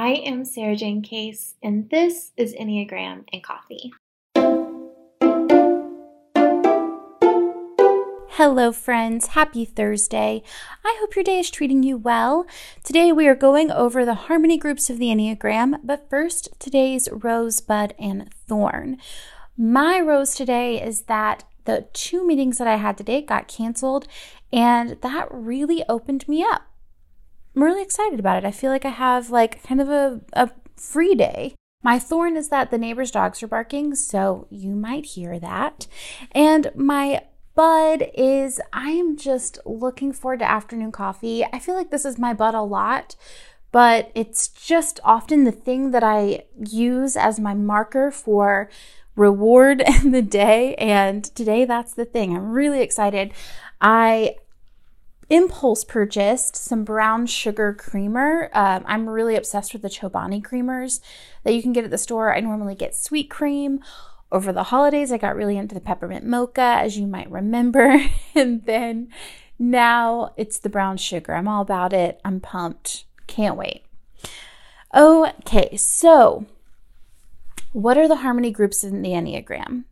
I am Sarah Jane Case, and this is Enneagram and Coffee. Hello, friends. Happy Thursday. I hope your day is treating you well. Today, we are going over the harmony groups of the Enneagram, but first, today's rosebud and thorn. My rose today is that the two meetings that I had today got canceled, and that really opened me up. I'm really excited about it. I feel like I have like kind of a, a free day. My thorn is that the neighbor's dogs are barking, so you might hear that. And my bud is I am just looking forward to afternoon coffee. I feel like this is my bud a lot, but it's just often the thing that I use as my marker for reward in the day. And today that's the thing. I'm really excited. I impulse purchased some brown sugar creamer. Um, I'm really obsessed with the Chobani creamers that you can get at the store. I normally get sweet cream. Over the holidays, I got really into the peppermint mocha, as you might remember. and then now it's the brown sugar. I'm all about it. I'm pumped. Can't wait. Okay, so what are the harmony groups in the Enneagram?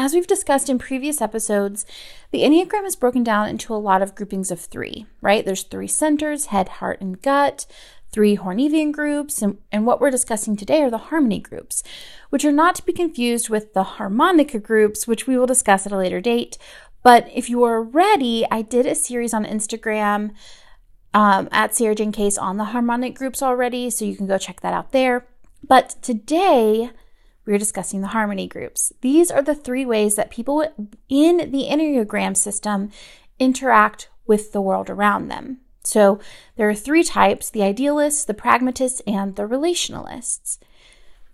As we've discussed in previous episodes, the Enneagram is broken down into a lot of groupings of three, right? There's three centers head, heart, and gut, three Hornevian groups, and, and what we're discussing today are the harmony groups, which are not to be confused with the harmonic groups, which we will discuss at a later date. But if you are ready, I did a series on Instagram um, at Sarah Jane Case on the harmonic groups already, so you can go check that out there. But today, we are discussing the harmony groups. These are the three ways that people in the Enneagram system interact with the world around them. So there are three types the idealists, the pragmatists, and the relationalists.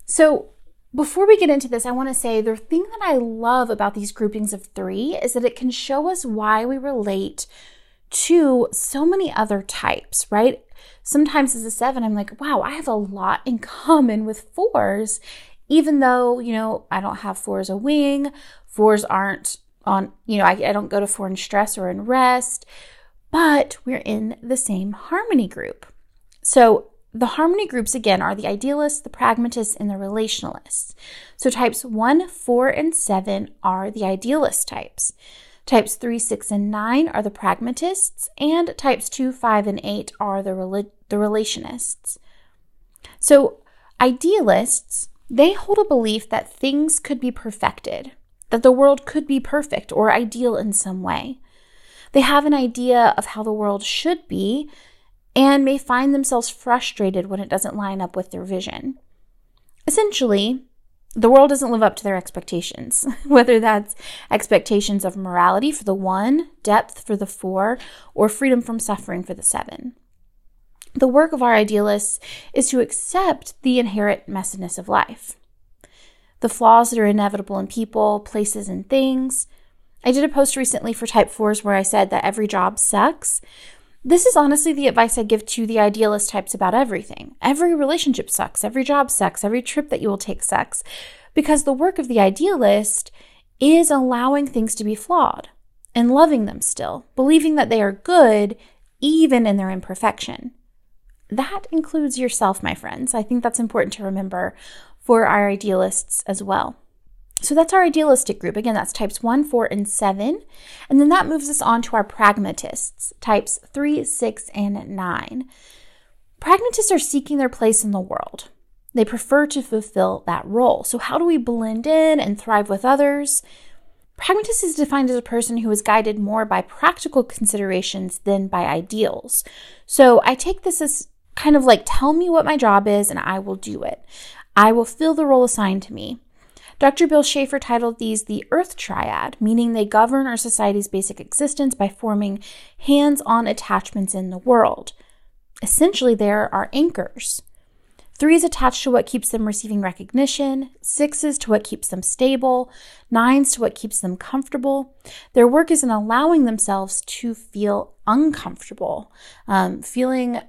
So before we get into this, I want to say the thing that I love about these groupings of three is that it can show us why we relate to so many other types, right? Sometimes as a seven, I'm like, wow, I have a lot in common with fours even though, you know, I don't have four as a wing, fours aren't on, you know, I, I don't go to four in stress or in rest, but we're in the same harmony group. So the harmony groups again are the idealists, the pragmatists, and the relationalists. So types 1, 4, and 7 are the idealist types. Types 3, 6, and 9 are the pragmatists, and types 2, 5, and 8 are the, rela- the relationists. So idealists they hold a belief that things could be perfected, that the world could be perfect or ideal in some way. They have an idea of how the world should be and may find themselves frustrated when it doesn't line up with their vision. Essentially, the world doesn't live up to their expectations, whether that's expectations of morality for the one, depth for the four, or freedom from suffering for the seven. The work of our idealists is to accept the inherent messiness of life, the flaws that are inevitable in people, places, and things. I did a post recently for type 4s where I said that every job sucks. This is honestly the advice I give to the idealist types about everything. Every relationship sucks, every job sucks, every trip that you will take sucks, because the work of the idealist is allowing things to be flawed and loving them still, believing that they are good even in their imperfection that includes yourself, my friends. I think that's important to remember for our idealists as well. So that's our idealistic group. Again, that's types 1, 4, and 7. And then that moves us on to our pragmatists, types 3, 6, and 9. Pragmatists are seeking their place in the world. They prefer to fulfill that role. So, how do we blend in and thrive with others? Pragmatist is defined as a person who is guided more by practical considerations than by ideals. So, I take this as kind of like tell me what my job is and I will do it. I will fill the role assigned to me. Dr. Bill Schaefer titled these the Earth Triad, meaning they govern our society's basic existence by forming hands on attachments in the world. Essentially, there are our anchors. Three is attached to what keeps them receiving recognition, sixes to what keeps them stable, nines to what keeps them comfortable. Their work is in allowing themselves to feel uncomfortable, um, feeling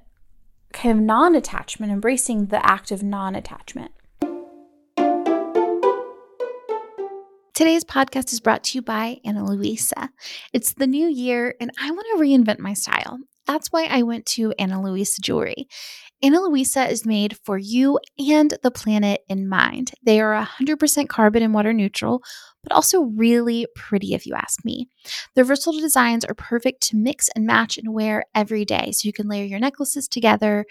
kind of non attachment, embracing the act of non attachment. Today's podcast is brought to you by Ana Luisa. It's the new year and I want to reinvent my style. That's why I went to Ana Luisa Jewelry. Ana Luisa is made for you and the planet in mind. They are 100% carbon and water neutral, but also really pretty if you ask me. Their versatile designs are perfect to mix and match and wear every day. So you can layer your necklaces together,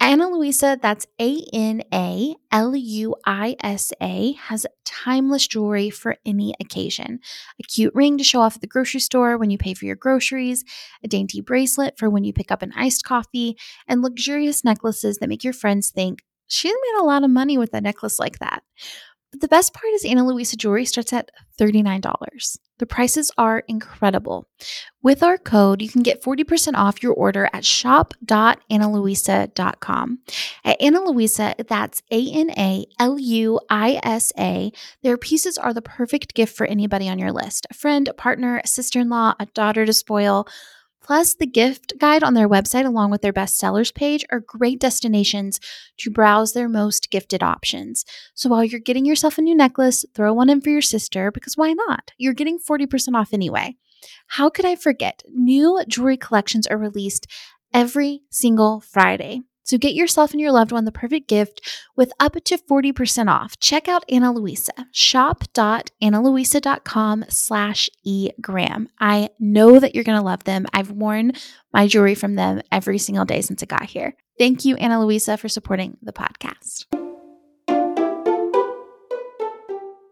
Ana Luisa, that's A N A L U I S A, has timeless jewelry for any occasion. A cute ring to show off at the grocery store when you pay for your groceries, a dainty bracelet for when you pick up an iced coffee, and luxurious necklaces that make your friends think, she made a lot of money with a necklace like that. But the best part is Ana Luisa jewelry starts at $39. The prices are incredible. With our code, you can get 40% off your order at shop.analuisa.com. At Ana Luisa, that's A N A L U I S A. Their pieces are the perfect gift for anybody on your list a friend, a partner, a sister in law, a daughter to spoil. Plus, the gift guide on their website, along with their bestsellers page, are great destinations to browse their most gifted options. So while you're getting yourself a new necklace, throw one in for your sister because why not? You're getting 40% off anyway. How could I forget? New jewelry collections are released every single Friday. So get yourself and your loved one the perfect gift with up to 40% off. Check out Ana Luisa, shop.analuisa.com slash egram. I know that you're going to love them. I've worn my jewelry from them every single day since it got here. Thank you, Ana Luisa, for supporting the podcast.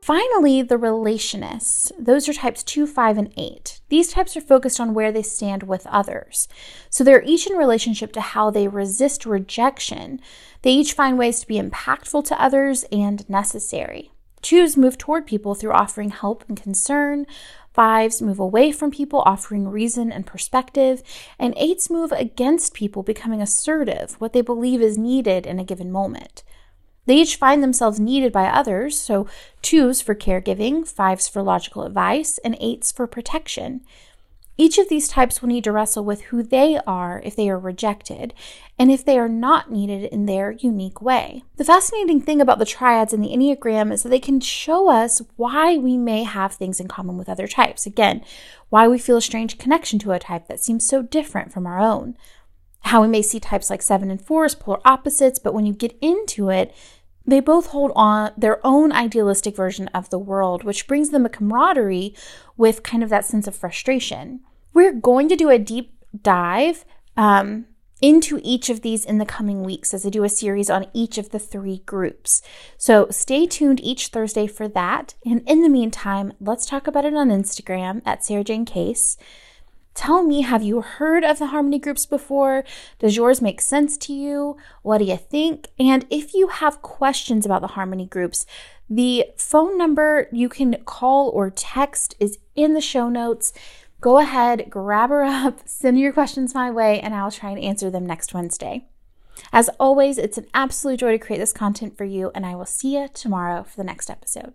Finally, the relationists. Those are types 2, 5, and 8. These types are focused on where they stand with others. So they're each in relationship to how they resist rejection. They each find ways to be impactful to others and necessary. Twos move toward people through offering help and concern. Fives move away from people, offering reason and perspective. And eights move against people, becoming assertive, what they believe is needed in a given moment. They each find themselves needed by others, so twos for caregiving, fives for logical advice, and eights for protection. Each of these types will need to wrestle with who they are if they are rejected, and if they are not needed in their unique way. The fascinating thing about the triads in the Enneagram is that they can show us why we may have things in common with other types. Again, why we feel a strange connection to a type that seems so different from our own how we may see types like 7 and 4 as polar opposites, but when you get into it, they both hold on their own idealistic version of the world, which brings them a camaraderie with kind of that sense of frustration. We're going to do a deep dive um, into each of these in the coming weeks as I do a series on each of the three groups. So stay tuned each Thursday for that. And in the meantime, let's talk about it on Instagram at Sarah Jane Case. Tell me, have you heard of the harmony groups before? Does yours make sense to you? What do you think? And if you have questions about the harmony groups, the phone number you can call or text is in the show notes. Go ahead, grab her up, send your questions my way, and I'll try and answer them next Wednesday. As always, it's an absolute joy to create this content for you, and I will see you tomorrow for the next episode.